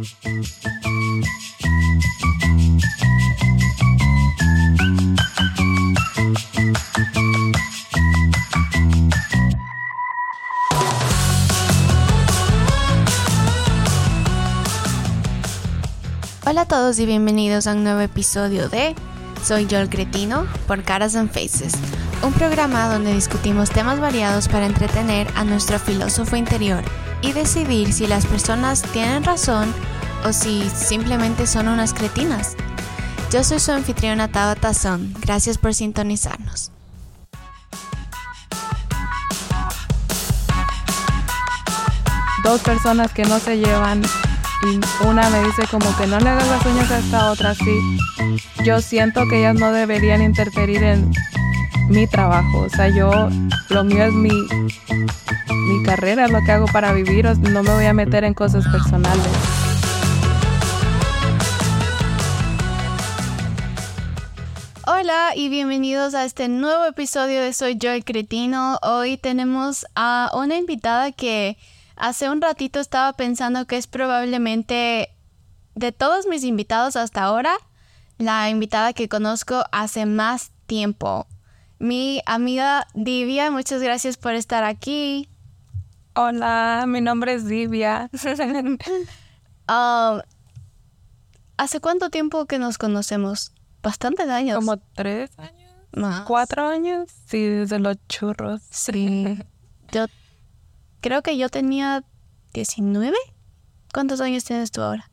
Hola a todos y bienvenidos a un nuevo episodio de Soy yo el cretino por Caras and Faces, un programa donde discutimos temas variados para entretener a nuestro filósofo interior y decidir si las personas tienen razón o si simplemente son unas cretinas. Yo soy su anfitriona Tabata Son, gracias por sintonizarnos. Dos personas que no se llevan y una me dice como que no le hagas las uñas a esta otra sí. Yo siento que ellas no deberían interferir en mi trabajo. O sea, yo, lo mío es mi, mi carrera, lo que hago para vivir. No me voy a meter en cosas personales. Hola y bienvenidos a este nuevo episodio de Soy yo el cretino. Hoy tenemos a una invitada que hace un ratito estaba pensando que es probablemente de todos mis invitados hasta ahora la invitada que conozco hace más tiempo. Mi amiga Divia, muchas gracias por estar aquí. Hola, mi nombre es Divia. Um, ¿Hace cuánto tiempo que nos conocemos? Bastantes años. Como tres años. ¿Cuatro años? Sí, desde los churros. Sí. yo creo que yo tenía 19. ¿Cuántos años tienes tú ahora?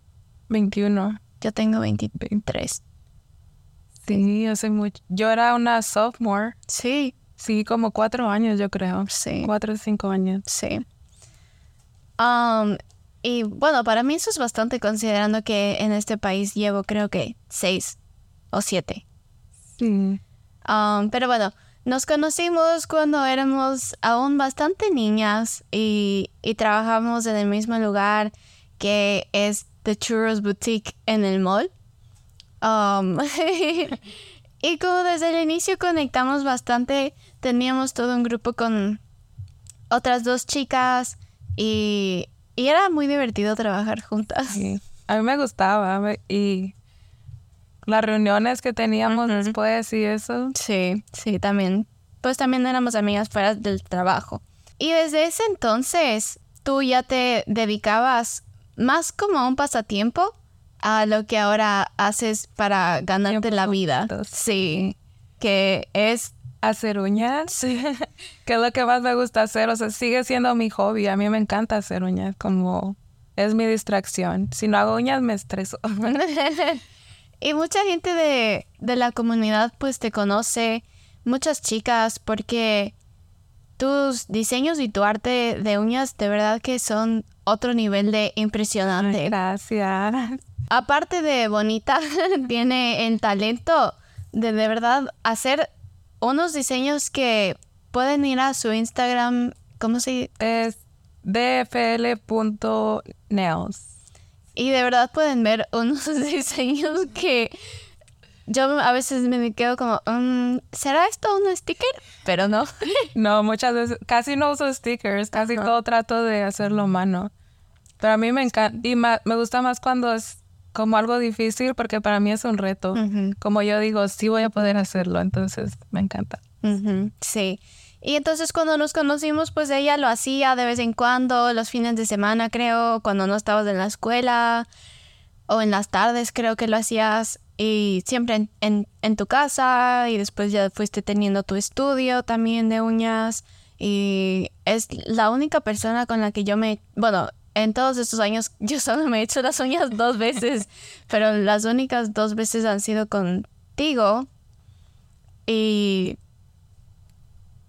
21. Yo tengo 23. Sí, hace mucho. Yo era una sophomore. Sí. Sí, como cuatro años, yo creo. Sí. Cuatro o cinco años. Sí. Um, y bueno, para mí eso es bastante considerando que en este país llevo creo que seis o siete. Sí. Um, pero bueno, nos conocimos cuando éramos aún bastante niñas y, y trabajamos en el mismo lugar que es The Churros Boutique en el mall. Um, y como desde el inicio conectamos bastante, teníamos todo un grupo con otras dos chicas y, y era muy divertido trabajar juntas. A mí me gustaba y las reuniones que teníamos después y eso. Sí, sí, también. Pues también éramos amigas fuera del trabajo. Y desde ese entonces, tú ya te dedicabas más como a un pasatiempo a lo que ahora haces para ganarte la vida. Sí, que es hacer uñas, sí. que es lo que más me gusta hacer, o sea, sigue siendo mi hobby, a mí me encanta hacer uñas, como es mi distracción. Si no hago uñas me estreso. y mucha gente de, de la comunidad pues te conoce, muchas chicas, porque tus diseños y tu arte de uñas de verdad que son otro nivel de impresionante. gracias aparte de bonita, tiene el talento de de verdad hacer unos diseños que pueden ir a su Instagram, ¿cómo se Es dfl.nails. Y de verdad pueden ver unos diseños que yo a veces me quedo como, mm, ¿será esto un sticker? Pero no. no, muchas veces, casi no uso stickers, casi todo trato de hacerlo a mano. Pero a mí me encanta, y me gusta más cuando es como algo difícil porque para mí es un reto. Como yo digo, sí voy a poder hacerlo, entonces me encanta. Sí. Y entonces cuando nos conocimos, pues ella lo hacía de vez en cuando, los fines de semana creo, cuando no estabas en la escuela o en las tardes creo que lo hacías y siempre en, en tu casa y después ya fuiste teniendo tu estudio también de uñas y es la única persona con la que yo me, bueno, en todos estos años yo solo me he hecho las uñas dos veces, pero las únicas dos veces han sido contigo. Y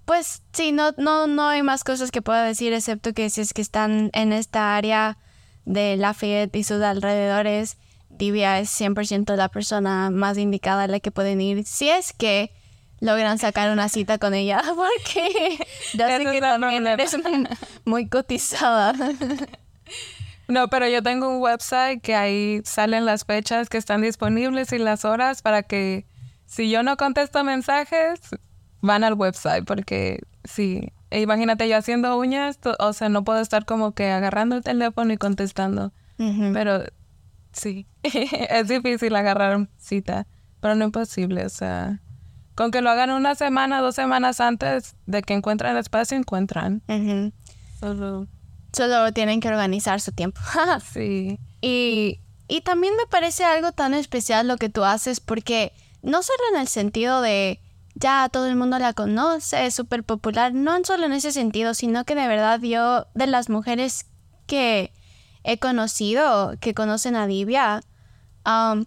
pues sí, no, no, no hay más cosas que pueda decir excepto que si es que están en esta área de Lafayette y sus alrededores, Divia es 100% la persona más indicada a la que pueden ir. Si es que logran sacar una cita con ella, porque ya sé que también eres muy cotizada. No, pero yo tengo un website que ahí salen las fechas que están disponibles y las horas para que si yo no contesto mensajes, van al website porque sí, e imagínate yo haciendo uñas, o sea, no puedo estar como que agarrando el teléfono y contestando. Pero Sí, es difícil agarrar cita, pero no imposible, o sea, con que lo hagan una semana, dos semanas antes de que encuentren el espacio, encuentran. Solo... Solo tienen que organizar su tiempo. sí. Y, y también me parece algo tan especial lo que tú haces porque no solo en el sentido de ya todo el mundo la conoce, es súper popular, no solo en ese sentido, sino que de verdad yo, de las mujeres que he conocido, que conocen a Divia, um,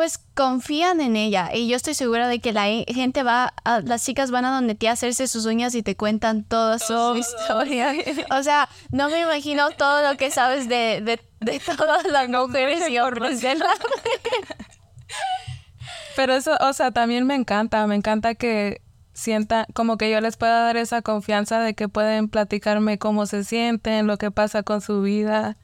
pues confían en ella. Y yo estoy segura de que la gente va, las chicas van a donde te a hacerse sus uñas y te cuentan toda su historia. O sea, no me imagino todo lo que sabes de, de, de todas las mujeres y hombres de la... Pero eso, o sea, también me encanta, me encanta que sienta como que yo les pueda dar esa confianza de que pueden platicarme cómo se sienten, lo que pasa con su vida.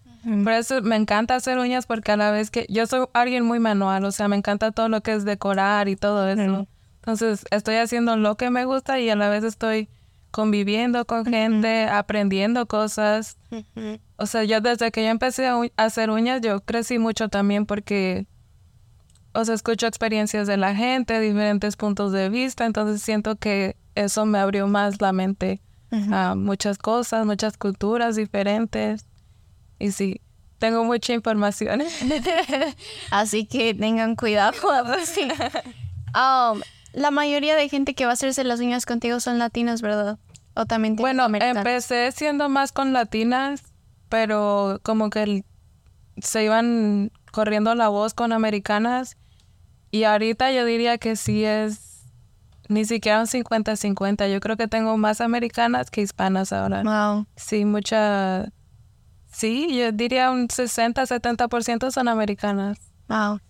Por eso me encanta hacer uñas porque a la vez que yo soy alguien muy manual, o sea, me encanta todo lo que es decorar y todo eso. Entonces, estoy haciendo lo que me gusta y a la vez estoy conviviendo con gente, aprendiendo cosas. O sea, yo desde que yo empecé a hacer uñas, yo crecí mucho también porque o sea, escucho experiencias de la gente, diferentes puntos de vista, entonces siento que eso me abrió más la mente a muchas cosas, muchas culturas diferentes. Y sí, tengo mucha información. Así que tengan cuidado. um, la mayoría de gente que va a hacerse las uñas contigo son latinas, ¿verdad? O también Bueno, empecé siendo más con latinas, pero como que se iban corriendo la voz con americanas y ahorita yo diría que sí es ni siquiera un 50-50. Yo creo que tengo más americanas que hispanas ahora. Wow. Sí, mucha... Sí, yo diría un 60-70% son americanas. Wow.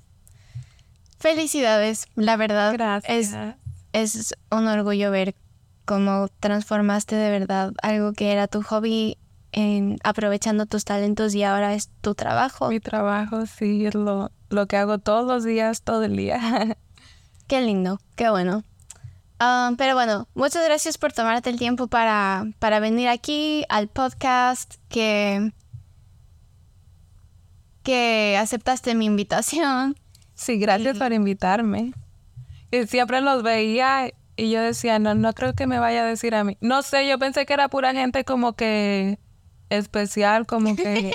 Felicidades, la verdad. Gracias. Es, es un orgullo ver cómo transformaste de verdad algo que era tu hobby en aprovechando tus talentos y ahora es tu trabajo. Mi trabajo, sí, es lo, lo que hago todos los días, todo el día. qué lindo, qué bueno. Ah, pero bueno, muchas gracias por tomarte el tiempo para, para venir aquí al podcast, que, que aceptaste mi invitación. Sí, gracias por invitarme. Y siempre los veía y yo decía, no, no creo que me vaya a decir a mí. No sé, yo pensé que era pura gente como que especial, como que,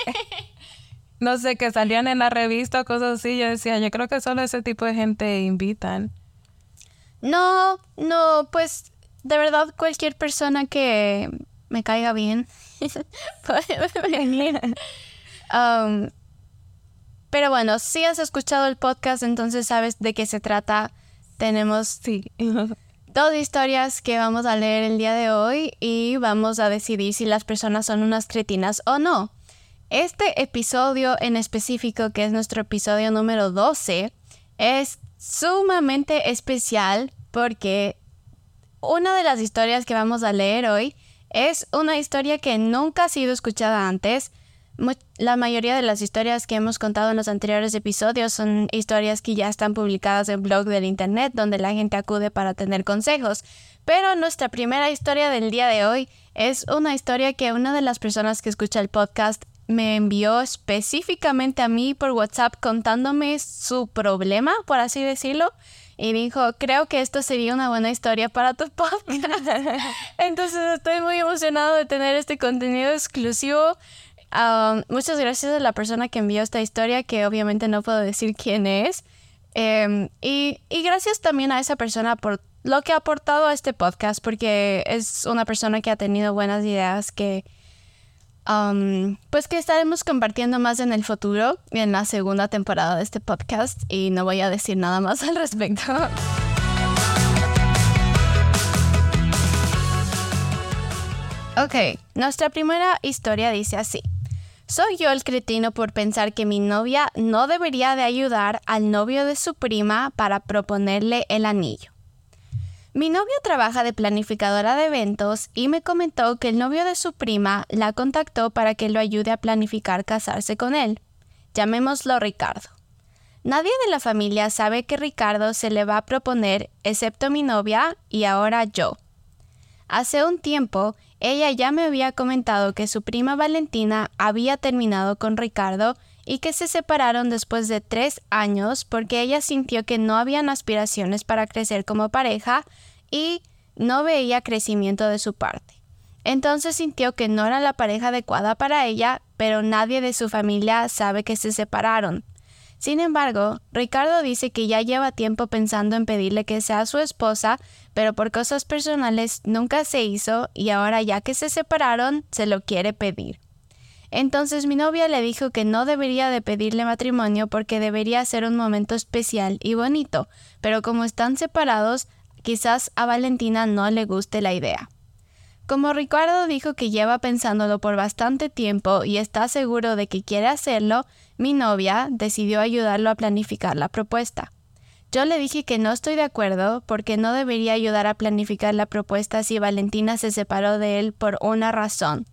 no sé, que salían en la revista o cosas así. Yo decía, yo creo que solo ese tipo de gente invitan. No, no, pues de verdad cualquier persona que me caiga bien puede venir. Um, pero bueno, si has escuchado el podcast, entonces sabes de qué se trata. Tenemos, sí, dos historias que vamos a leer el día de hoy y vamos a decidir si las personas son unas cretinas o no. Este episodio en específico, que es nuestro episodio número 12, es sumamente especial porque una de las historias que vamos a leer hoy es una historia que nunca ha sido escuchada antes la mayoría de las historias que hemos contado en los anteriores episodios son historias que ya están publicadas en blog del internet donde la gente acude para tener consejos. Pero nuestra primera historia del día de hoy es una historia que una de las personas que escucha el podcast me envió específicamente a mí por WhatsApp contándome su problema, por así decirlo. Y dijo, creo que esto sería una buena historia para tu podcast. Entonces estoy muy emocionado de tener este contenido exclusivo muchas gracias a la persona que envió esta historia, que obviamente no puedo decir quién es. Em, y, gracias también a esa persona por lo que ha aportado a este podcast, porque es una persona que ha tenido buenas ideas que, pues que estaremos compartiendo más en el futuro, en la segunda temporada de este podcast, y no voy a decir nada más al respecto. Ok, nuestra primera historia dice así. Soy yo el cretino por pensar que mi novia no debería de ayudar al novio de su prima para proponerle el anillo. Mi novia trabaja de planificadora de eventos y me comentó que el novio de su prima la contactó para que lo ayude a planificar casarse con él. Llamémoslo Ricardo. Nadie de la familia sabe que Ricardo se le va a proponer excepto mi novia y ahora yo. Hace un tiempo ella ya me había comentado que su prima Valentina había terminado con Ricardo y que se separaron después de tres años porque ella sintió que no habían aspiraciones para crecer como pareja y no veía crecimiento de su parte. Entonces sintió que no era la pareja adecuada para ella, pero nadie de su familia sabe que se separaron. Sin embargo, Ricardo dice que ya lleva tiempo pensando en pedirle que sea su esposa, pero por cosas personales nunca se hizo y ahora ya que se separaron, se lo quiere pedir. Entonces mi novia le dijo que no debería de pedirle matrimonio porque debería ser un momento especial y bonito, pero como están separados, quizás a Valentina no le guste la idea. Como Ricardo dijo que lleva pensándolo por bastante tiempo y está seguro de que quiere hacerlo, mi novia decidió ayudarlo a planificar la propuesta. Yo le dije que no estoy de acuerdo porque no debería ayudar a planificar la propuesta si Valentina se separó de él por una razón,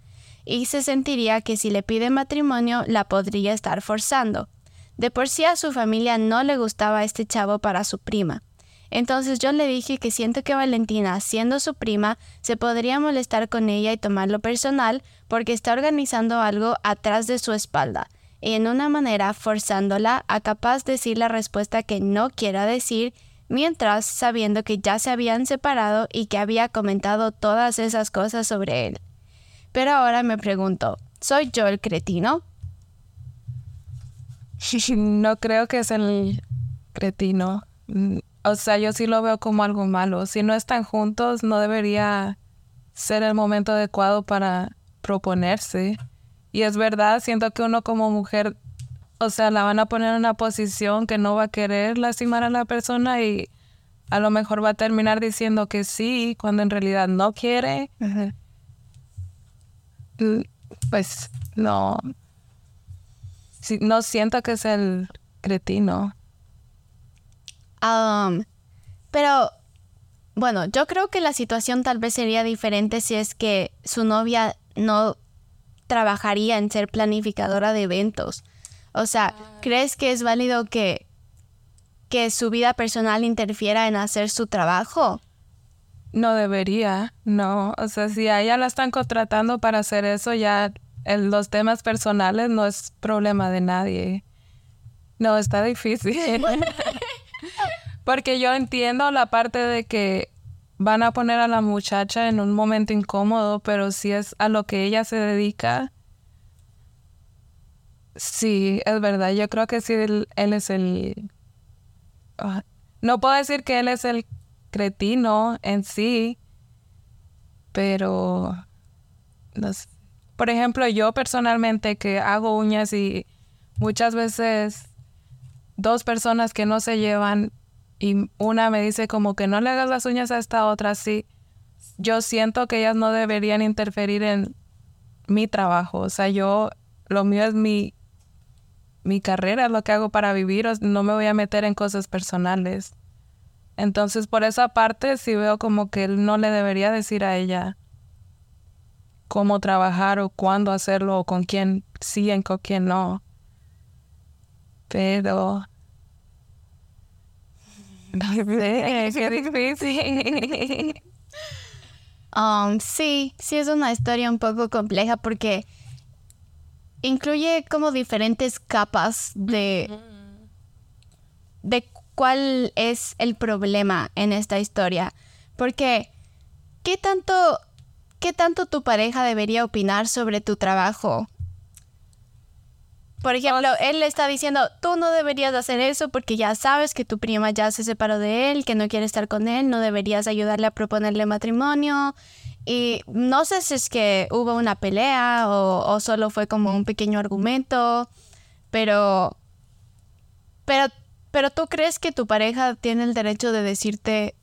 y se sentiría que si le pide matrimonio la podría estar forzando. De por sí a su familia no le gustaba este chavo para su prima. Entonces yo le dije que siento que Valentina, siendo su prima, se podría molestar con ella y tomarlo personal porque está organizando algo atrás de su espalda en una manera forzándola a capaz de decir la respuesta que no quiera decir, mientras sabiendo que ya se habían separado y que había comentado todas esas cosas sobre él. Pero ahora me pregunto, ¿soy yo el cretino? No creo que es el cretino. O sea, yo sí lo veo como algo malo. Si no están juntos, no debería ser el momento adecuado para proponerse. Y es verdad, siento que uno como mujer, o sea, la van a poner en una posición que no va a querer lastimar a la persona y a lo mejor va a terminar diciendo que sí cuando en realidad no quiere. Pues no. no siento que es el cretino. Um, pero, bueno, yo creo que la situación tal vez sería diferente si es que su novia no trabajaría en ser planificadora de eventos. O sea, ¿crees que es válido que, que su vida personal interfiera en hacer su trabajo? No debería, no. O sea, si a ella la están contratando para hacer eso, ya en los temas personales no es problema de nadie. No, está difícil. Porque yo entiendo la parte de que van a poner a la muchacha en un momento incómodo, pero si es a lo que ella se dedica, sí, es verdad. Yo creo que sí, él, es el... Ah, no puedo decir que él es el cretino en sí, pero... Por ejemplo, yo personalmente que hago uñas y muchas veces dos personas que no se llevan y una me dice como que no le hagas las uñas a esta otra, sí. Yo siento que ellas no deberían interferir en mi trabajo. O sea, yo, lo mío es mi, mi carrera, es lo que hago para vivir. no me voy a meter en cosas personales. Entonces, por esa parte, sí veo como que él no le debería decir a ella cómo trabajar o cuándo hacerlo o con quién sí y con quién no. Pero qué difícil. Um, sí, sí es una historia un poco compleja porque incluye como diferentes capas de, de cuál es el problema en esta historia. Porque, ¿qué tanto, ¿qué tanto tu pareja debería opinar sobre tu trabajo? Por ejemplo, él le está diciendo, tú no deberías hacer eso porque ya sabes que tu prima ya se separó de él, que no quiere estar con él, no deberías ayudarle a proponerle matrimonio. Y no sé si es que hubo una pelea o, solo fue como un pequeño argumento, pero, pero, pero tú crees que tu pareja tiene el derecho de decirte...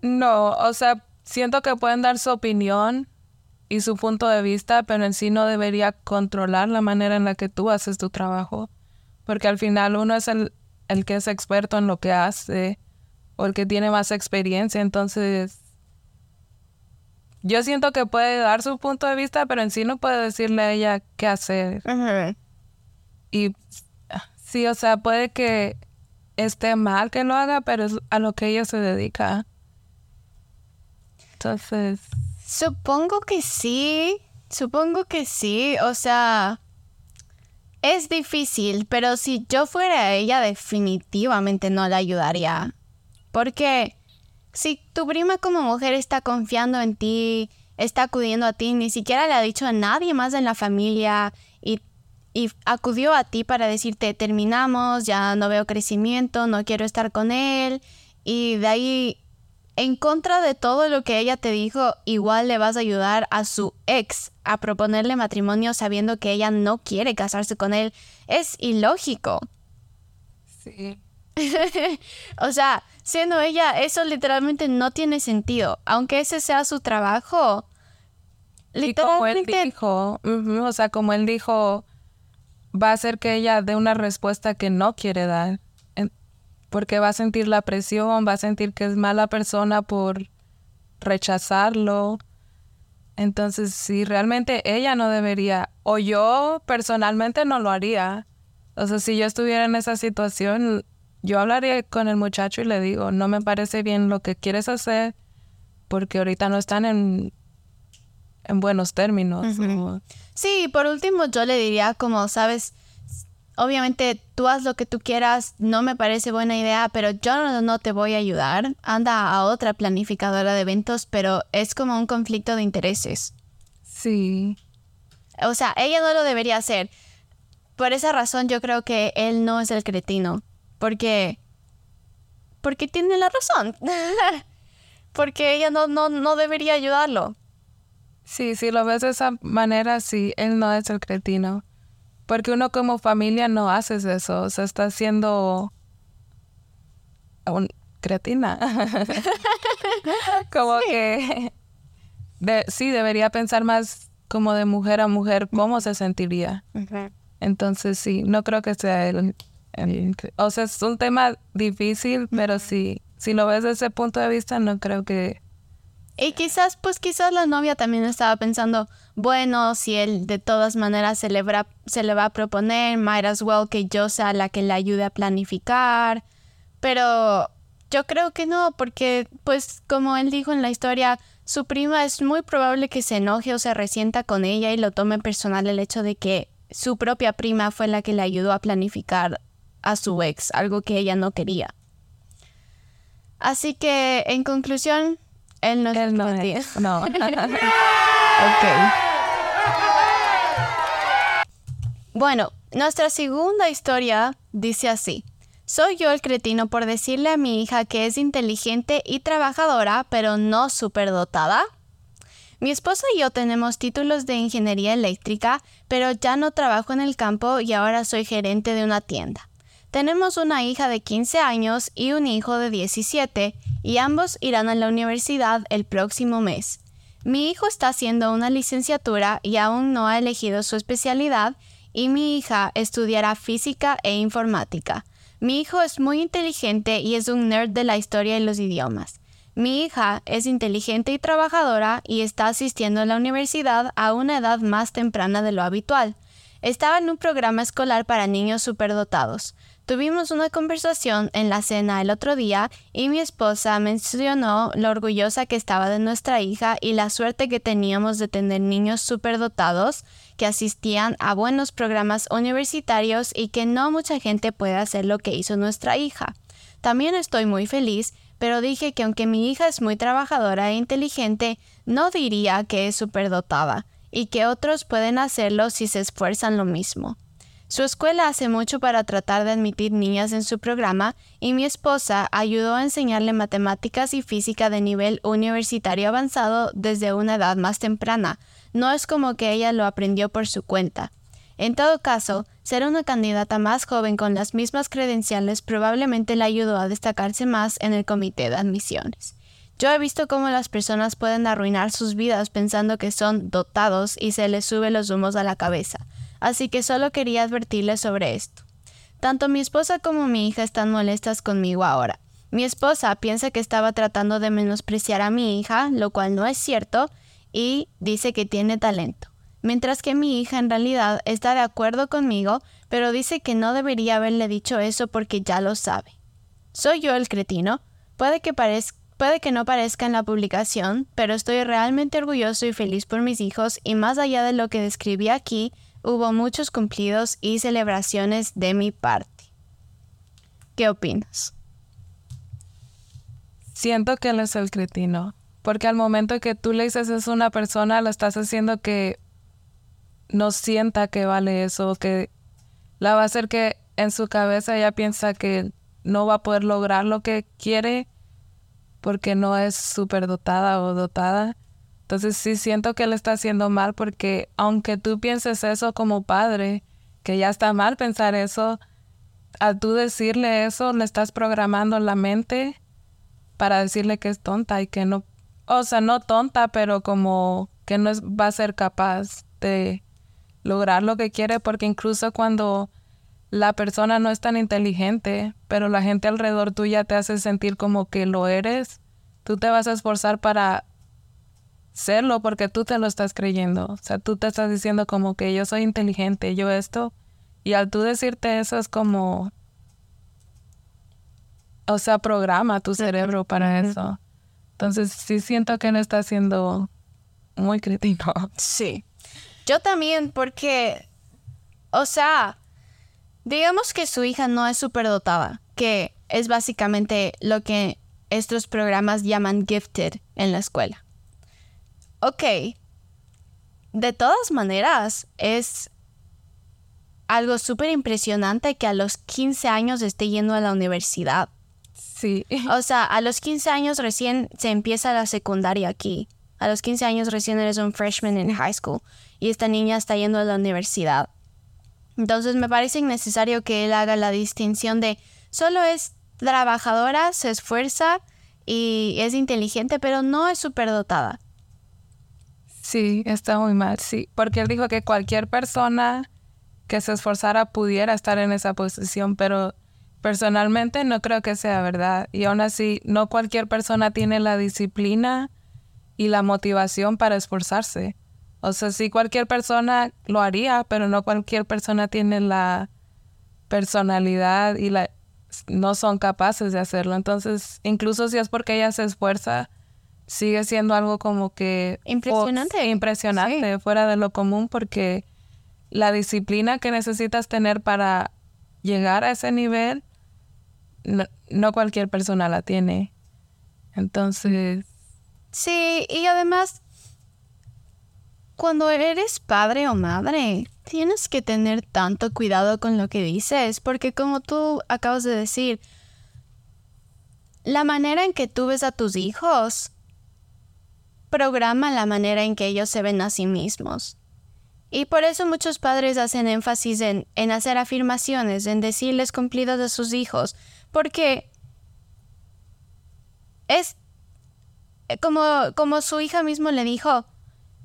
No, o sea, siento que pueden dar su opinión, y su punto de vista, pero en sí no debería controlar la manera en la que tú haces tu trabajo, porque al final uno es el, el que es experto en lo que hace o el que tiene más experiencia, entonces yo siento que puede dar su punto de vista, pero en sí no puede decirle a ella qué hacer. Y sí, o sea, puede que esté mal que lo haga, pero es a lo que ella se dedica. Entonces... Supongo que sí, supongo que sí, o sea, Es difícil, pero si yo fuera ella definitivamente no la ayudaría. Porque si tu prima como mujer está confiando en ti, está acudiendo a ti, ni siquiera le ha dicho a nadie más en la familia y, y acudió a ti para decirte terminamos, ya no veo crecimiento, no quiero estar con él y de ahí en contra de todo lo que ella te dijo, igual le vas a ayudar a su ex a proponerle matrimonio sabiendo que ella no quiere casarse con él. Es ilógico. Sí. o sea, siendo ella, eso literalmente no tiene sentido. Aunque ese sea su trabajo. Y como él dijo, o sea, como él dijo, va a hacer que ella dé una respuesta que no quiere dar porque va a sentir la presión, va a sentir que es mala persona por rechazarlo. Entonces, si realmente ella no debería, o yo personalmente no lo haría. O sea, si yo estuviera en esa situación, yo hablaría con el muchacho y le digo, no me parece bien lo que quieres hacer, porque ahorita no están en, en buenos términos. Sí, por último yo le diría como, sabes, obviamente tú haz lo que tú quieras, no me parece buena idea, pero yo no, te voy a ayudar. Anda a otra planificadora de eventos, pero es como un conflicto de intereses. Sí. O sea, ella no lo debería hacer. Por esa razón yo creo que él no es el cretino, porque porque tiene la razón. porque ella no, no, no debería ayudarlo. Sí, si lo ves de esa manera, sí, él no es el cretino. Porque uno como familia no hace eso, o sea, está haciendo un cretina. como que sí, debería pensar más como de mujer a mujer cómo se sentiría. Entonces sí, no creo que sea el, o sea, es un tema difícil, pero sí, si lo ves desde ese punto de vista, no creo que y quizás, pues quizás la novia también estaba pensando, bueno, si él de todas maneras se le, va, se le va a proponer, might as well que yo sea la que le ayude a planificar. Pero yo creo que no, porque pues como él dijo en la historia, su prima es muy probable que se enoje o se resienta con ella y lo tome personal el hecho de que su propia prima fue la que le ayudó a planificar a su ex, algo que ella no quería. Así que, en conclusión, él no Él no es. No. ok. Bueno, nuestra segunda historia dice así. Soy yo el cretino por decirle a mi hija que es inteligente y trabajadora, pero no superdotada. Mi esposo y yo tenemos títulos de ingeniería eléctrica, pero ya no trabajo en el campo y ahora soy gerente de una tienda. Tenemos una hija de 15 años y un hijo de 17, y ambos irán a la universidad el próximo mes. Mi hijo está haciendo una licenciatura y aún no ha elegido su especialidad, y mi hija estudiará física e informática. Mi hijo es muy inteligente y es un nerd de la historia y los idiomas. Mi hija es inteligente y trabajadora y está asistiendo a la universidad a una edad más temprana de lo habitual. Estaba en un programa escolar para niños superdotados. Tuvimos una conversación en la cena el otro día y mi esposa mencionó lo orgullosa que estaba de nuestra hija y la suerte que teníamos de tener niños superdotados que asistían a buenos programas universitarios y que no mucha gente puede hacer lo que hizo nuestra hija. También estoy muy feliz, pero dije que aunque mi hija es muy trabajadora e inteligente, no diría que es superdotada y que otros pueden hacerlo si se esfuerzan lo mismo. Su escuela hace mucho para tratar de admitir niñas en su programa y mi esposa ayudó a enseñarle matemáticas y física de nivel universitario avanzado desde una edad más temprana. No es como que ella lo aprendió por su cuenta. En todo caso, ser una candidata más joven con las mismas credenciales probablemente le ayudó a destacarse más en el comité de admisiones. Yo he visto cómo las personas pueden arruinar sus vidas pensando que son dotados y se les sube los humos a la cabeza así que solo quería advertirles sobre esto. Tanto mi esposa como mi hija están molestas conmigo ahora. Mi esposa piensa que estaba tratando de menospreciar a mi hija, lo cual no es cierto, y dice que tiene talento. Mientras que mi hija en realidad está de acuerdo conmigo, pero dice que no debería haberle dicho eso porque ya lo sabe. ¿Soy yo el cretino? Puede que, puede que no parezca en la publicación, pero estoy realmente orgulloso y feliz por mis hijos y más allá de lo que describí aquí, hubo muchos cumplidos y celebraciones de mi parte. ¿Qué opinas? Siento que él es el cretino, porque al momento que tú le dices eso a una persona, lo estás haciendo que no sienta que vale eso, que la va a hacer que en su cabeza ella piensa que no va a poder lograr lo que quiere porque no es súper dotada o dotada. Entonces sí siento que él está haciendo mal porque aunque tú pienses eso como padre, que ya está mal pensar eso, al tú decirle eso le estás programando la mente para decirle que es tonta y que no, o sea, no tonta, pero como que no es, va a ser capaz de lograr lo que quiere porque incluso cuando la persona no es tan inteligente, pero la gente alrededor tuya te hace sentir como que lo eres, tú te vas a esforzar para serlo porque tú te lo estás creyendo. O sea, tú te estás diciendo como que yo soy inteligente, yo esto. Y al tú decirte eso es como... O sea, programa tu cerebro para eso. Entonces sí siento que no está siendo muy crítico. Sí. Yo también porque... O sea, Digamos que su hija no es superdotada, que es básicamente lo que estos programas llaman gifted en la escuela. Ok, de todas maneras, es algo súper impresionante que a los 15 años esté yendo a la universidad. Sí. O sea, a los 15 años recién se empieza la secundaria aquí. A los 15 años recién eres un freshman en high school y esta niña está yendo a la universidad. Entonces me parece innecesario que él haga la distinción de solo es trabajadora, se esfuerza y es inteligente, pero no es superdotada. Sí, está muy mal, sí, porque él dijo que cualquier persona que se esforzara pudiera estar en esa posición, pero personalmente no creo que sea verdad. Y aún así, no cualquier persona tiene la disciplina y la motivación para esforzarse. O sea, sí cualquier persona lo haría, pero no cualquier persona tiene la personalidad y la no son capaces de hacerlo. Entonces, incluso si es porque ella se esfuerza, sigue siendo algo como que impresionante, impresionante, fuera de lo común porque la disciplina que necesitas tener para llegar a ese nivel no, no cualquier persona la tiene. Entonces, sí, y además cuando eres padre o madre, tienes que tener tanto cuidado con lo que dices, porque como tú acabas de decir, la manera en que tú ves a tus hijos programa la manera en que ellos se ven a sí mismos. Y por eso muchos padres hacen énfasis en, en hacer afirmaciones, en decirles cumplidos a sus hijos, porque es como, como su hija mismo le dijo,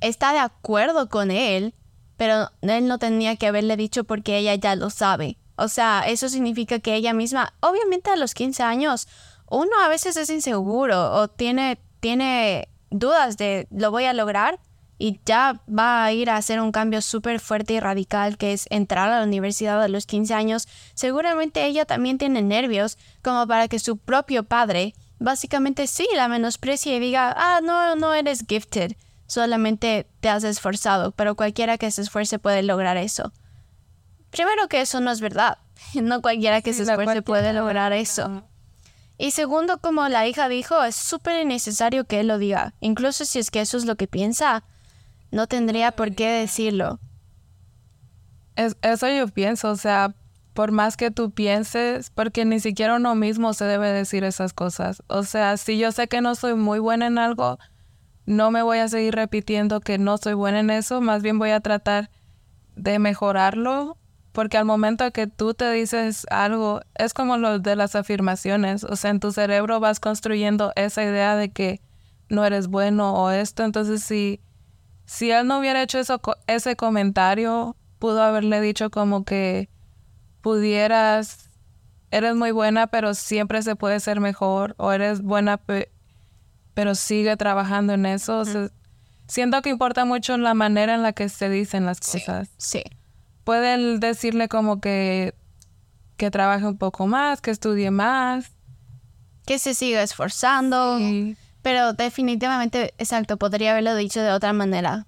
está de acuerdo con él, pero él no tenía que haberle dicho porque ella ya lo sabe. O sea, eso significa que ella misma, obviamente a los 15 años, uno a veces es inseguro o tiene, tiene dudas de lo voy a lograr y ya va a ir a hacer un cambio súper fuerte y radical que es entrar a la universidad a los 15 años, seguramente ella también tiene nervios como para que su propio padre básicamente sí la menosprecie y diga, ah, no, no eres gifted solamente te has esforzado, pero cualquiera que se esfuerce puede lograr eso. Primero que eso no es verdad, no cualquiera que se esfuerce puede lograr eso. Y segundo, como la hija dijo, es súper innecesario que él lo diga. Incluso si es que eso es lo que piensa, no tendría por qué decirlo. eso yo pienso, o sea, por más que tú pienses, porque ni siquiera uno mismo se debe decir esas cosas. O sea, si yo sé que no soy muy buena en algo, no me voy a seguir repitiendo que no soy buena en eso, más bien voy a tratar de mejorarlo, porque al momento que tú te dices algo, es como lo de las afirmaciones, o sea, en tu cerebro vas construyendo esa idea de que no eres bueno o esto, entonces si, si él no hubiera hecho eso, ese comentario, pudo haberle dicho como que pudieras, eres muy buena, pero siempre se puede ser mejor, o eres buena, pero sigue trabajando en eso. siento que importa mucho la manera en la que se dicen las cosas. Sí. Pueden decirle como que, que trabaje un poco más, que estudie más. Que se siga esforzando. Pero definitivamente, exacto, podría haberlo dicho de otra manera.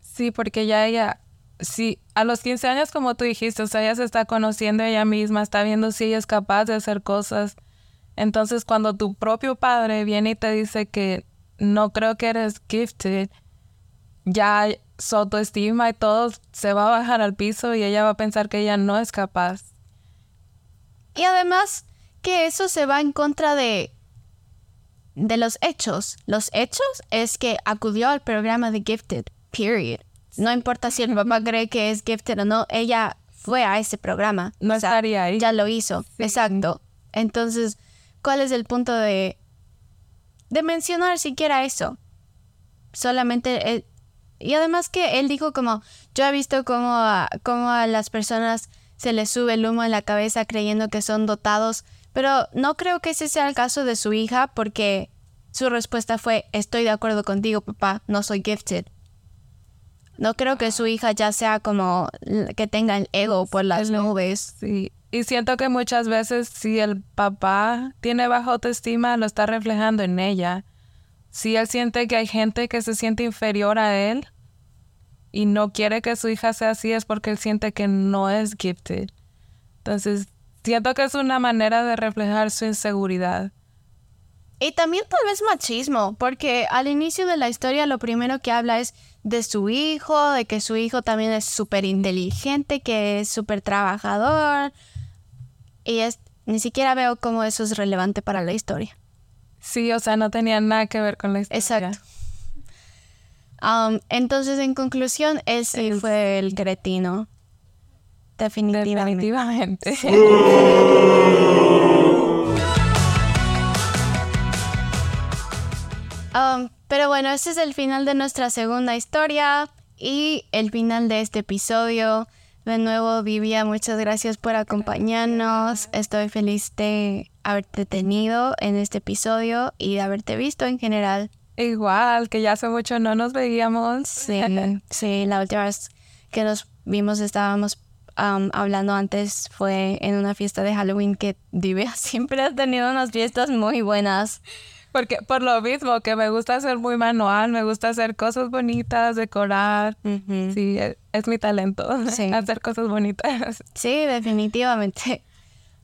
Sí, porque ya ella, sí, a los 15 años, como tú dijiste, o sea, ella se está conociendo ella misma, está viendo si ella es capaz de hacer cosas. Entonces, cuando tu propio padre viene y te dice que no creo que eres gifted, ya su autoestima y todo se va a bajar al piso y ella va a pensar que ella no es capaz. Y además que eso se va en contra de de los hechos. Los hechos es que acudió al programa de Gifted, period. No importa si el papá cree que es Gifted o no, ella fue a ese programa. No estaría ahí. Ya lo hizo, exacto. Entonces, ¿cuál es el punto de, de mencionar siquiera eso? Solamente... Y además que él dijo como, yo he visto como como a las personas se les sube el humo en la cabeza creyendo que son dotados pero no creo que ese sea el caso de su hija porque su respuesta fue, estoy de acuerdo contigo, papá, no soy gifted. No creo que su hija ya sea como que tenga el ego por las nubes. Sí. Y siento que muchas veces si el papá tiene baja autoestima, lo está reflejando en ella. Si él siente que hay gente que se siente inferior a él y no quiere que su hija sea así, es porque él siente que no es gifted. Entonces, Siento que es una manera de reflejar su inseguridad. Y también tal vez machismo, porque al inicio de la historia lo primero que habla es de su hijo, de que su hijo también es súper inteligente, que es súper trabajador. Y es, ni siquiera veo cómo eso es relevante para la historia. Sí, o sea, no tenía nada que ver con la historia. Exacto. Um, entonces, en conclusión, ese fue el cretino. Definitivamente. Um, pero bueno, este es el final de nuestra segunda historia y el final de este episodio. De nuevo, Vivia, muchas gracias por acompañarnos. Estoy feliz de haberte tenido en este episodio y de haberte visto en general. Igual, que ya hace mucho no nos veíamos. Sí, sí, la última vez que nos vimos estábamos hablando antes fue en una fiesta de Halloween que Divia siempre ha tenido unas fiestas muy buenas. Porque por lo mismo que me gusta hacer muy manual, me gusta hacer cosas bonitas, decorar. Sí, e, es, mi talento, hacer cosas bonitas. Sí, definitivamente.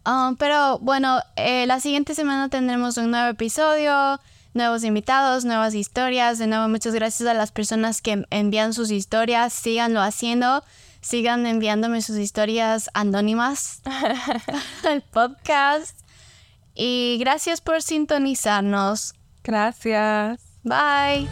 pero bueno, eh, la siguiente semana tendremos un nuevo episodio, nuevos invitados, nuevas historias. De nuevo, muchas gracias a las personas que envían sus historias. Síganlo haciendo. Sigan enviándome sus historias anónimas al podcast. Y gracias por sintonizarnos. Gracias. Bye.